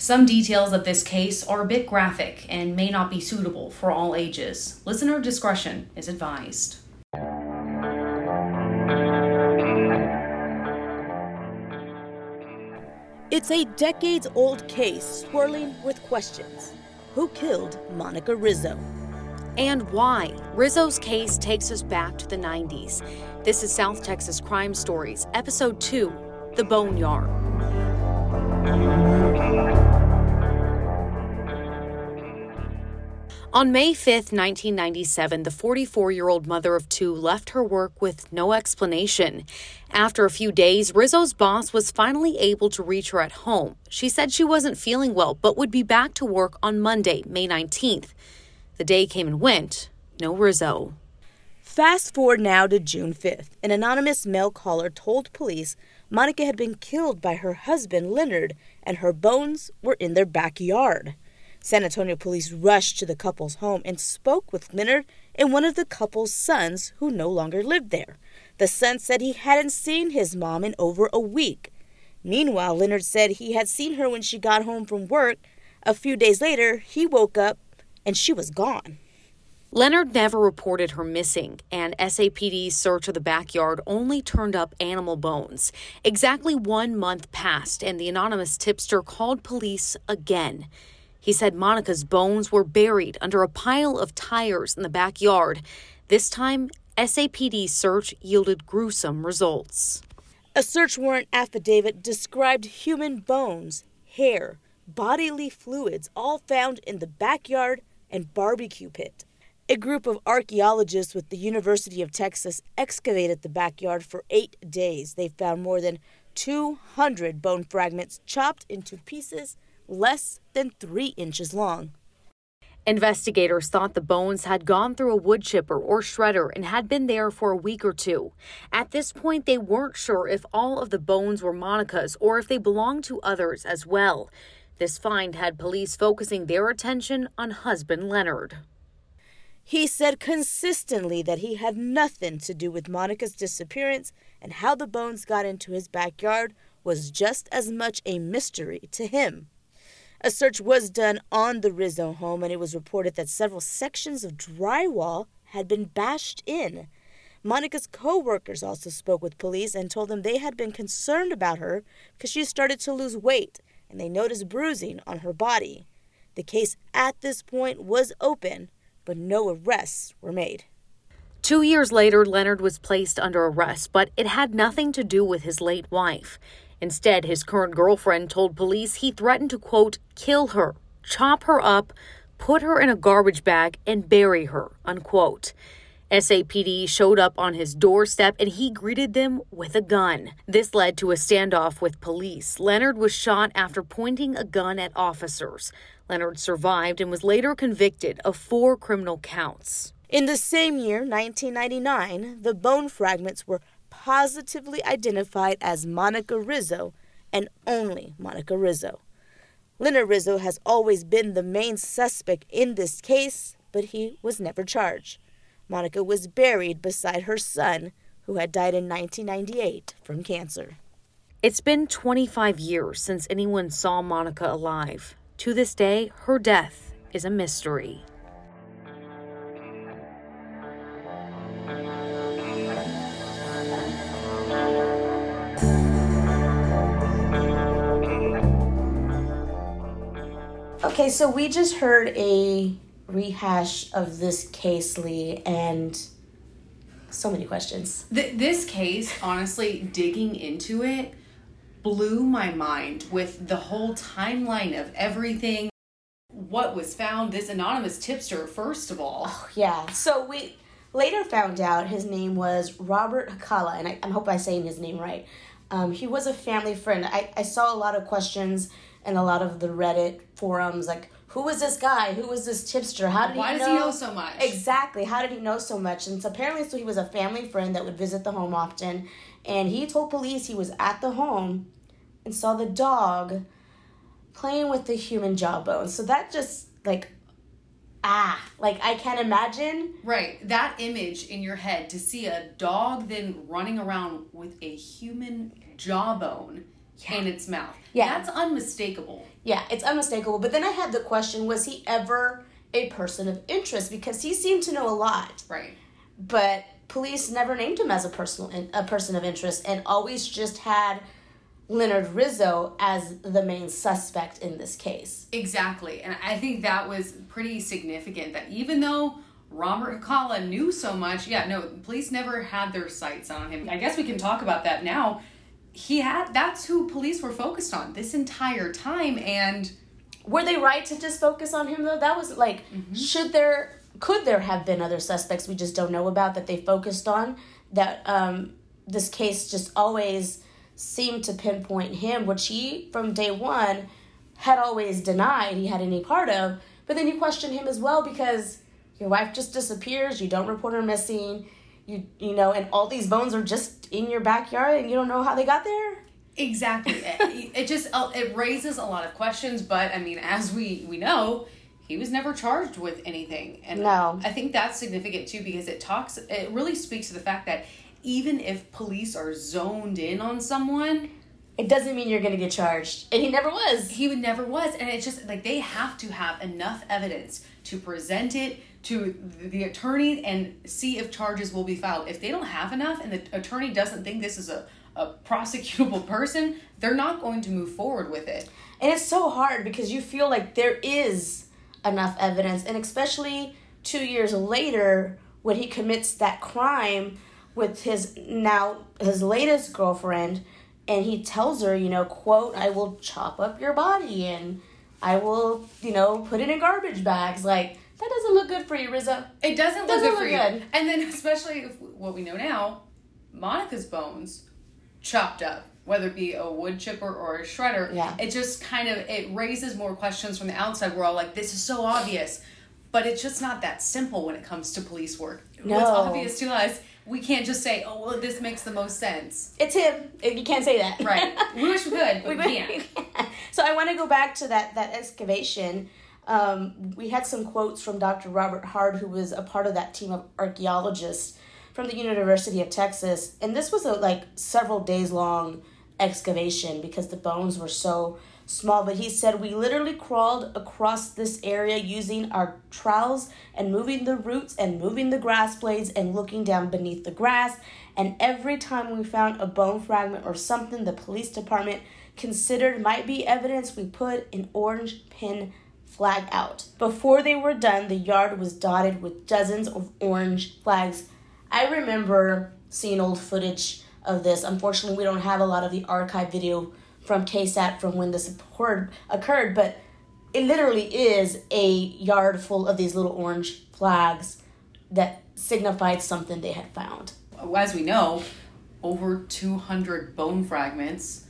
Some details of this case are a bit graphic and may not be suitable for all ages. Listener discretion is advised. It's a decades old case swirling with questions. Who killed Monika Rizzo? And why? Rizzo's case takes us back to the 90s. This is South Texas Crime Stories, Episode 2 The Boneyard. On May 5, 1997, the 44 year old mother of two left her work with no explanation. After a few days, Rizzo's boss was finally able to reach her at home. She said she wasn't feeling well, but would be back to work on Monday, May 19th. The day came and went. No Rizzo. Fast forward now to June 5th. An anonymous male caller told police Monika had been killed by her husband, Leonard, and her bones were in their backyard. San Antonio police rushed to the couple's home and spoke with Leonard and one of the couple's sons who no longer lived there. The son said he hadn't seen his mom in over a week. Meanwhile, Leonard said he had seen her when she got home from work. A few days later, he woke up and she was gone. Leonard never reported her missing, and SAPD's search of the backyard only turned up animal bones. Exactly one month passed, and the anonymous tipster called police again. He said Monika's bones were buried under a pile of tires in the backyard. This time, SAPD's search yielded gruesome results. A search warrant affidavit described human bones, hair, bodily fluids, all found in the backyard and barbecue pit. A group of archaeologists with the University of Texas excavated the backyard for eight days. They found more than 200 bone fragments chopped into pieces less than three inches long. Investigators thought the bones had gone through a wood chipper or shredder and had been there for a week or two. At this point, they weren't sure if all of the bones were Monika's or if they belonged to others as well. This find had police focusing their attention on husband Leonard. He said consistently that he had nothing to do with Monika's disappearance and how the bones got into his backyard was just as much a mystery to him. A search was done on the Rizzo home, and it was reported that several sections of drywall had been bashed in. Monika's co workers also spoke with police and told them they had been concerned about her because she started to lose weight and they noticed bruising on her body. The case at this point was open, but no arrests were made. Two years later, Leonard was placed under arrest, but it had nothing to do with his late wife. Instead, his current girlfriend told police he threatened to, quote, kill her, chop her up, put her in a garbage bag, and bury her, unquote. SAPD showed up on his doorstep and he greeted them with a gun. This led to a standoff with police. Leonard was shot after pointing a gun at officers. Leonard survived and was later convicted of four criminal counts. In the same year, 1999, the bone fragments were positively identified as Monika Rizzo and only Monika Rizzo. Leonard Rizzo has always been the main suspect in this case, but he was never charged. Monika was buried beside her son, who had died in 1998 from cancer. It's been 25 years since anyone saw Monika alive. To this day, her death is a mystery. Okay, so we just heard a rehash of this case, Lee, and so many questions. Th- this case, honestly, digging into it, blew my mind with the whole timeline of everything. What was found, this anonymous tipster, first of all. Oh, yeah. So we later found out his name was Robert Hakala, and I, I hope I'm saying his name right. Um, he was a family friend. I, I saw a lot of questions and a lot of the Reddit forums like, who was this guy? Who was this tipster? How did Why he does he know so much? Exactly. How did he know so much? And so apparently, so he was a family friend that would visit the home often, and he told police he was at the home and saw the dog playing with the human jawbone. So that just like ah, like I can't imagine. Right. That image in your head to see a dog then running around with a human jawbone. Yeah. in its mouth. Yeah. That's unmistakable. Yeah, it's unmistakable. But then I had the question was he ever a person of interest? Because he seemed to know a lot. Right. But police never named him as a personal a person of interest and always just had Leonard Rizzo as the main suspect in this case. Exactly. And I think that was pretty significant that even though Robert Alcala knew so much, yeah, no, police never had their sights on him. I guess we can talk about that now. He had that's who police were focused on this entire time and were they right to just focus on him though? That was like mm-hmm. should there could there have been other suspects we just don't know about that they focused on that um this case just always seemed to pinpoint him, which he, from day one, had always denied he had any part of. But then you question him as well because your wife just disappears, you don't report her missing, you you know, and all these bones are just in your backyard and you don't know how they got there. Exactly. it, it just uh, it raises a lot of questions, but I mean, as we we know, he was never charged with anything, and no. I think that's significant too because it talks. It really speaks to the fact that even if police are zoned in on someone, it doesn't mean you're going to get charged. And he never was. He would never was. And it's just like they have to have enough evidence to present it to the attorney and see if charges will be filed. If they don't have enough and the attorney doesn't think this is a, a prosecutable person, they're not going to move forward with it. And it's so hard because you feel like there is enough evidence. And especially two years later, when he commits that crime with his now his latest girlfriend and he tells her, you know, quote, I will chop up your body and I will, you know, put it in garbage bags. Like, that doesn't look good for you, Rizzo. It doesn't, doesn't look good for you. Good. And then, especially if, what we know now, Monika's bones chopped up, whether it be a wood chipper or a shredder. Yeah. It just kind of it raises more questions from the outside. We're all like, this is so obvious, but it's just not that simple when it comes to police work. No. What's obvious to us we can't just say, "Oh, well, this makes the most sense." It's him. You can't say that. Right. We wish we could, but we, we can't. So I want to go back to that that excavation. Um, we had some quotes from Dr. Robert Hard, who was a part of that team of archaeologists from the University of Texas, and this was a like several days long excavation because the bones were so small, but he said we literally crawled across this area using our trowels and moving the roots and moving the grass blades and looking down beneath the grass. And every time we found a bone fragment or something the police department considered might be evidence, we put an orange pin flag out. Before they were done, the yard was dotted with dozens of orange flags. I remember seeing old footage of this. Unfortunately, we don't have a lot of the archive video from KSAT from when this occurred, occurred, but it literally is a yard full of these little orange flags that signified something they had found. As we know, over 200 bone fragments,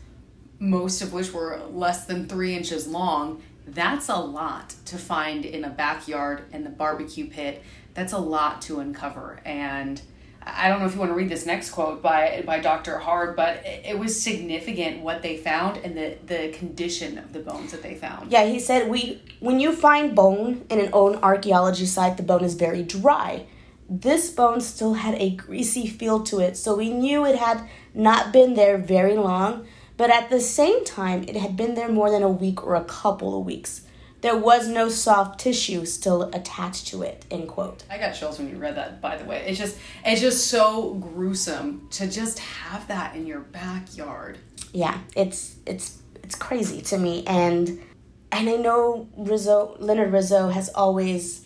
most of which were less than three inches long. That's a lot to find in a backyard in the barbecue pit. That's a lot to uncover. And I don't know if you want to read this next quote by by Dr. Hard, but it, was significant what they found and the the condition of the bones that they found. Yeah, he said we when you find bone in an old archaeology site, the bone is very dry. This bone still had a greasy feel to it, so we knew it had not been there very long, but at the same time, it had been there more than a week or a couple of weeks. There was no soft tissue still attached to it. End quote. I got chills when you read that. By the way, it's just it's just so gruesome to just have that in your backyard. Yeah, it's it's it's crazy to me, and and I know Rizzo Leonard Rizzo has always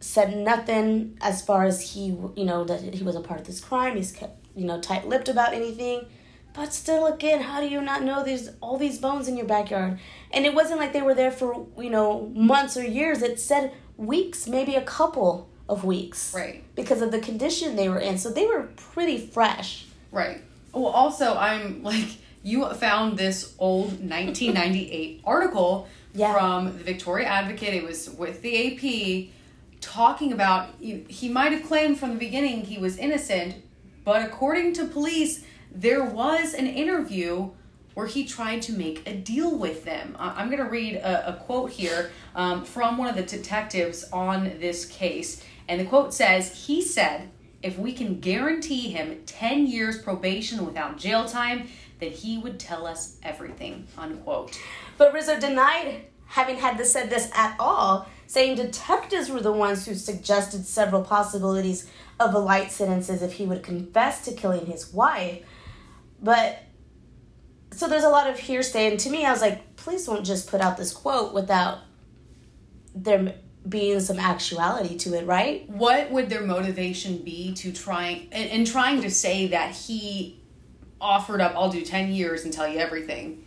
said nothing as far as he you know that he was a part of this crime. He's kept you know tight lipped about anything but still, again, how do you not know there's all these bones in your backyard? And it wasn't like they were there for, you know, months or years. It said weeks, maybe a couple of weeks. Right. Because of the condition they were in. So they were pretty fresh. Right. Well, also, I'm like, you found this old 1998 article yeah. from the Victoria Advocate. It was with the AP talking about he might have claimed from the beginning he was innocent, but according to police, there was an interview where he tried to make a deal with them. I'm going to read a, a quote here um, from one of the detectives on this case. And the quote says He said, If we can guarantee him 10 years probation without jail time, that he would tell us everything, unquote. But Rizzo denied having had this said this at all, saying detectives were the ones who suggested several possibilities of a light sentences if he would confess to killing his wife. But so there's a lot of hearsay, and to me, I was like, please don't just put out this quote without there being some actuality to it, right? What would their motivation be to try and, and trying to say that he offered up, I'll do 10 years and tell you everything?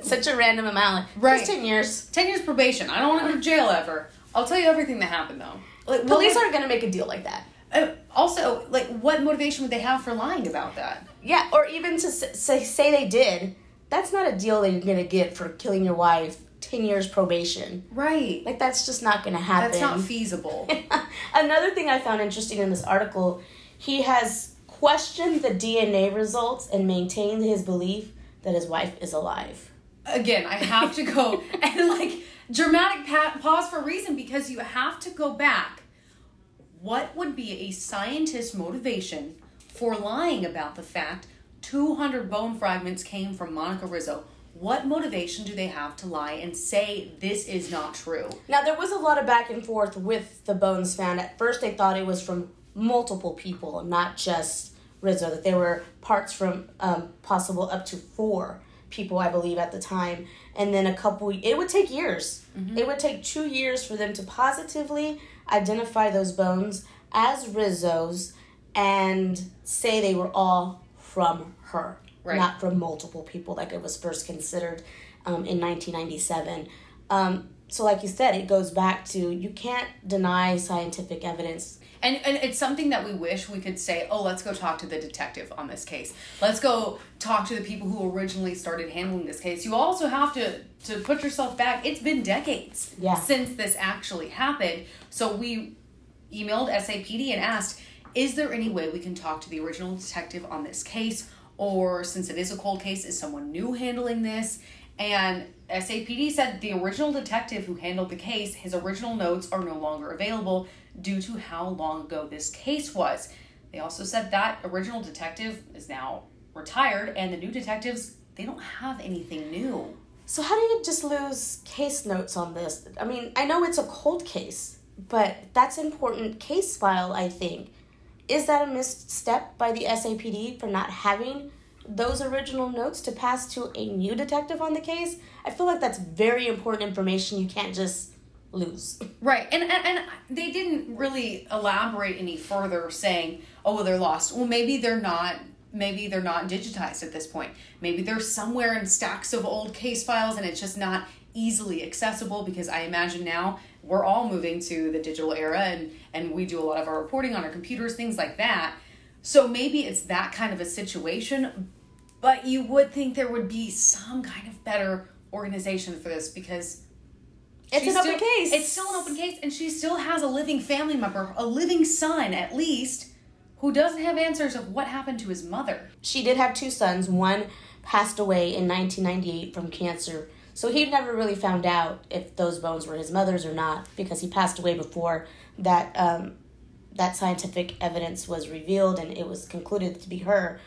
Such a random amount. Right. Just 10 years. 10 years probation. I don't want to go to jail ever. I'll tell you everything that happened though. Like, Police aren't going to make a deal like that. Uh, also, like, what motivation would they have for lying about that? Yeah, or even to say, say they did. That's not a deal that you're to get for killing your wife, 10 years probation. Right. Like, that's just not to happen. That's not feasible. Another thing I found interesting in this article, he has questioned the DNA results and maintained his belief that his wife is alive. Again, I have to go and like dramatic pa- pause for a reason because you have to go back. What would be a scientist's motivation for lying about the fact 200 bone fragments came from Monika Rizzo? What motivation do they have to lie and say this is not true? Now, there was a lot of back and forth with the bones found. At first, they thought it was from multiple people, not just Rizzo, that there were parts from um, possible up to four people, I believe, at the time. And then a couple, it would take years. It would take two years for them to positively identify those bones as Rizzo's and say they were all from her, Right. not from multiple people like it was first considered um, in 1997. Um, so, like you said, it goes back to you can't deny scientific evidence. And, and it's something that we wish we could say, oh, let's go talk to the detective on this case. Let's go talk to the people who originally started handling this case. You also have to, to put yourself back. It's been decades Yeah. since this actually happened. So we emailed SAPD and asked, is there any way we can talk to the original detective on this case? Or since it is a cold case, is someone new handling this? And SAPD said the original detective who handled the case, his original notes are no longer available due to how long ago this case was. They also said that original detective is now retired and the new detectives, they don't have anything new. So, how do you just lose case notes on this? I mean, I know it's a cold case, but that's important case file, I think. Is that a misstep by the SAPD for not having those original notes to pass to a new detective on the case? I feel like that's very important information you can't just lose. Right, and, and and they didn't really elaborate any further, saying, "Oh, they're lost." Well, maybe they're not. Maybe they're not digitized at this point. Maybe they're somewhere in stacks of old case files, and it's just not easily accessible. Because I imagine now we're all moving to the digital era, and and we do a lot of our reporting on our computers, things like that. So maybe it's that kind of a situation, but you would think there would be some kind of better organization for this because It's She's an open case. It's still an open case, and she still has a living family member, a living son at least, who doesn't have answers of what happened to his mother. she did have two sons. One passed away in 1998 from cancer. So he never really found out if those bones were his mother's or not because he passed away before that um, that scientific evidence was revealed and it was concluded to be her.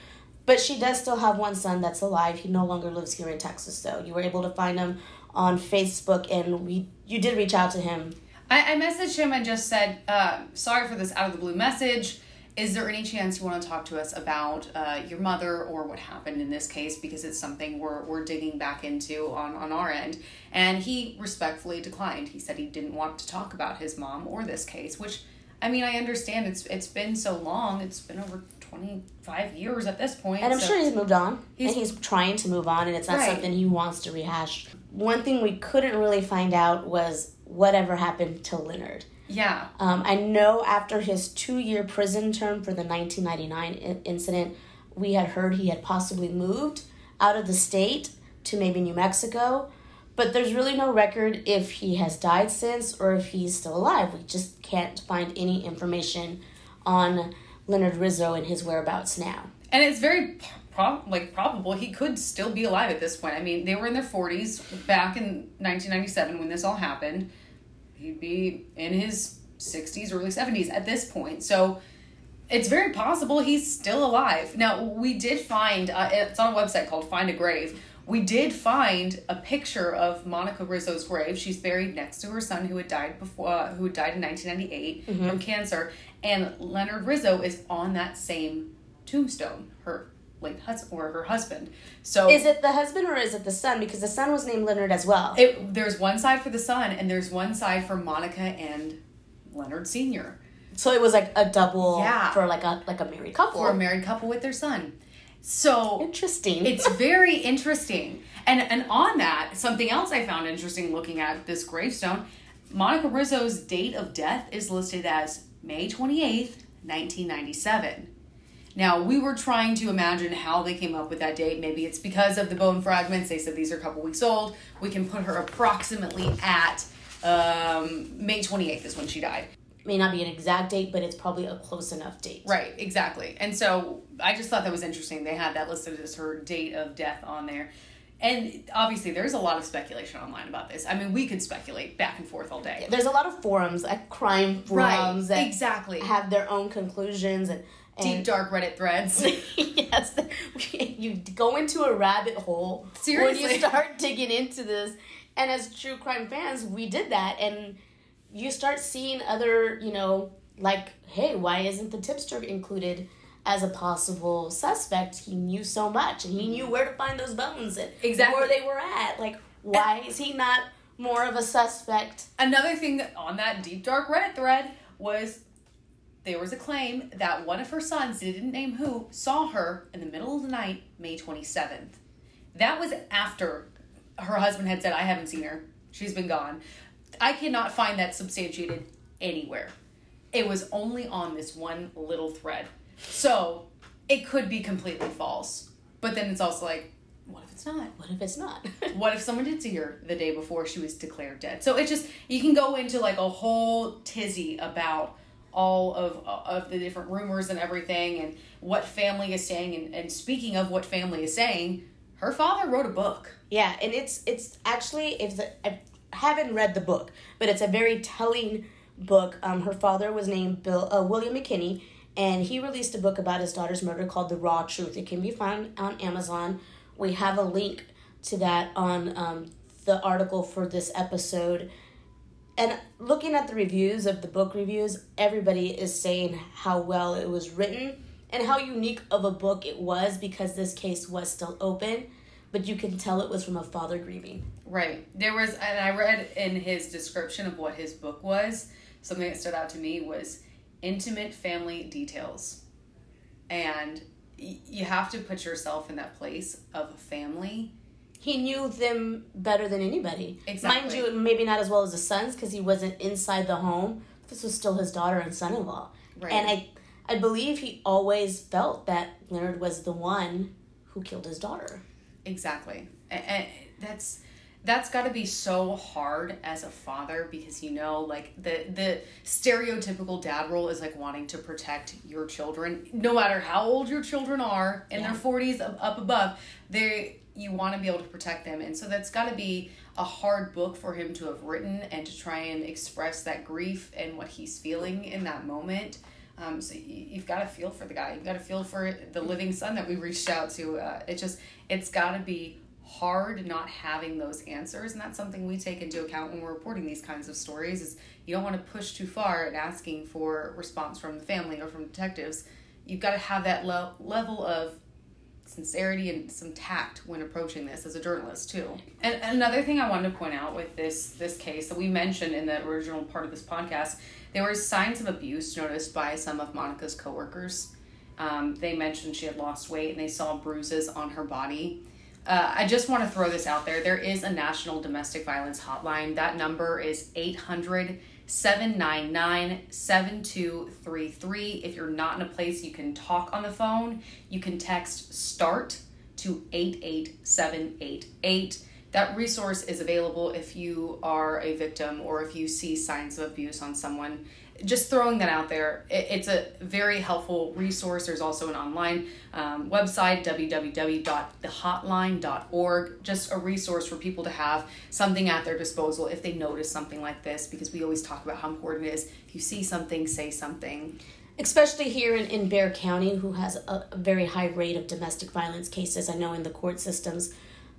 But she does still have one son that's alive. He no longer lives here in Texas, though. You were able to find him on Facebook, and we you did reach out to him. I, I messaged him and just said, uh, sorry for this out of the blue message. Is there any chance you want to talk to us about uh, your mother or what happened in this case? Because it's something we're, we're digging back into on, on our end. And he respectfully declined. He said he didn't want to talk about his mom or this case, which, I mean, I understand it's it's been so long. It's been over 25 years at this point. And I'm so- sure he's moved on. He's- and he's trying to move on, and it's not Right. something he wants to rehash. One thing we couldn't really find out was whatever happened to Leonard. Yeah. Um, I know after his two year prison term for the 1999 in- incident, we had heard he had possibly moved out of the state to maybe New Mexico. But there's really no record if he has died since or if he's still alive. We just can't find any information on Leonard Rizzo and his whereabouts now. And it's very pro- like probable he could still be alive at this point. I mean, they were in their 40s back in 1997 when this all happened. He'd be in his 60s, early 70s at this point. So it's very possible he's still alive. Now, we did find, uh, it's on a website called Find a Grave. We did find a picture of Monika Rizzo's grave. She's buried next to her son, who had died before, uh, who died in 1998 Mm-hmm. from cancer, and Leonard Rizzo is on that same tombstone. Her late husband or her husband. So Is it the husband or is it the son? Because the son was named Leonard as well. it, there's one side for the son, and there's one side for Monika and Leonard Senior. so it was like a double Yeah. for like a like a married couple. for a married couple with their son. So Interesting. it's very interesting. And and on that, something else I found interesting looking at this gravestone, Monika Rizzo's date of death is listed as May 28th, 1997. Now, we were trying to imagine how they came up with that date. Maybe it's because of the bone fragments. They said these are a couple weeks old. We can put her approximately at um, May 28th is when she died. may not be an exact date, but it's probably a close enough date. Right, exactly. And so I just thought that was interesting. They had that listed as her date of death on there. And obviously, there's a lot of speculation online about this. I mean, we could speculate back and forth all day. There's a lot of forums, like crime forums, that exactly. have their own conclusions and, Deep, dark Reddit threads. yes, you go into a rabbit hole when you start digging into this. And as true crime fans, we did that, and you start seeing other, you know, like, hey, why isn't the tipster included as a possible suspect? He knew so much, and he mm-hmm. knew where to find those bones and Exactly. where they were at. Like, why is he not more of a suspect? Another thing that on that deep, dark Reddit thread was there was a claim that one of her sons, didn't name who, saw her in the middle of the night, May 27th. That was after her husband had said, I haven't seen her. She's been gone. I cannot find that substantiated anywhere. It was only on this one little thread. So it could be completely false. But then it's also like, what if it's not? What if it's not? What if someone did see her the day before she was declared dead? So it just you can go into like a whole tizzy about all of of the different rumors and everything and what family is saying and, and speaking of what family is saying, her father wrote a book. Yeah, and it's it's actually it's I haven't read the book, but it's a very telling book. Um, her father was named Bill uh, William McKinney, and he released a book about his daughter's murder called The Raw Truth. It can be found on Amazon. We have a link to that on um, the article for this episode. And looking at the reviews of the book reviews, everybody is saying how well it was written and how unique of a book it was because this case was still open, but you can tell it was from a father grieving. Right. There was, and I read in his description of what his book was, something that stood out to me was intimate family details. And y- you have to put yourself in that place of family. He knew them better than anybody. Exactly. Mind you, maybe not as well as the sons because he wasn't inside the home. This was still his daughter and son-in-law. Right. And I, I believe he always felt that Leonard was the one who killed his daughter. Exactly. And, and that's that's got to be so hard as a father because you know like the the stereotypical dad role is like wanting to protect your children no matter how old your children are in Yeah. their 40s up, above they you want to be able to protect them and so that's got to be a hard book for him to have written and to try and express that grief and what he's feeling in that moment um, so you, you've got to feel for the guy. You've got to feel for the living son that we reached out to. Uh, it just, it's got to be hard not having those answers, and that's something we take into account when we're reporting these kinds of stories. Is you don't want to push too far in asking for response from the family or from detectives. You've got to have that le- level of sincerity and some tact when approaching this as a journalist too. And another thing I wanted to point out with this this case that we mentioned in the original part of this podcast, there were signs of abuse noticed by some of Monika's coworkers. Um, they mentioned she had lost weight and they saw bruises on her body. Uh, I just want to throw this out there. There is a national domestic violence hotline. That number is 800 799 7233. If you're not in a place you can talk on the phone, you can text START to 88788. That resource is available if you are a victim or if you see signs of abuse on someone. Just throwing that out there. It, it's a very helpful resource. There's also an online um, website, www.thehotline.org. Just a resource for people to have something at their disposal if they notice something like this, because we always talk about how important it is. If you see something, say something. especially here in, in Bexar County, who has a, a very high rate of domestic violence cases. I know in the court systems,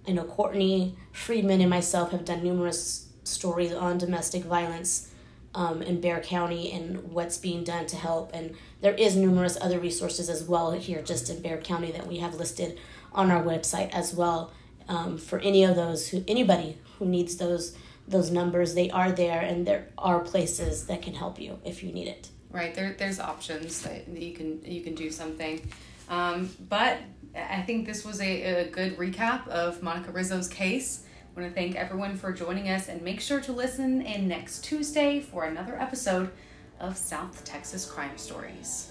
I know Courtney Friedman and myself have done numerous stories on domestic violence um, in Bexar County and what's being done to help. And there is numerous other resources as well here just in Bexar County that we have listed on our website as well um, for any of those who anybody who needs those those numbers. They are there, and there are places that can help you if you need it. Right there, there's options that you can you can do something. Um, but I think this was a, a good recap of Monika Rizzo's case. I want to thank everyone for joining us and make sure to listen in next Tuesday for another episode of South Texas Crime Stories.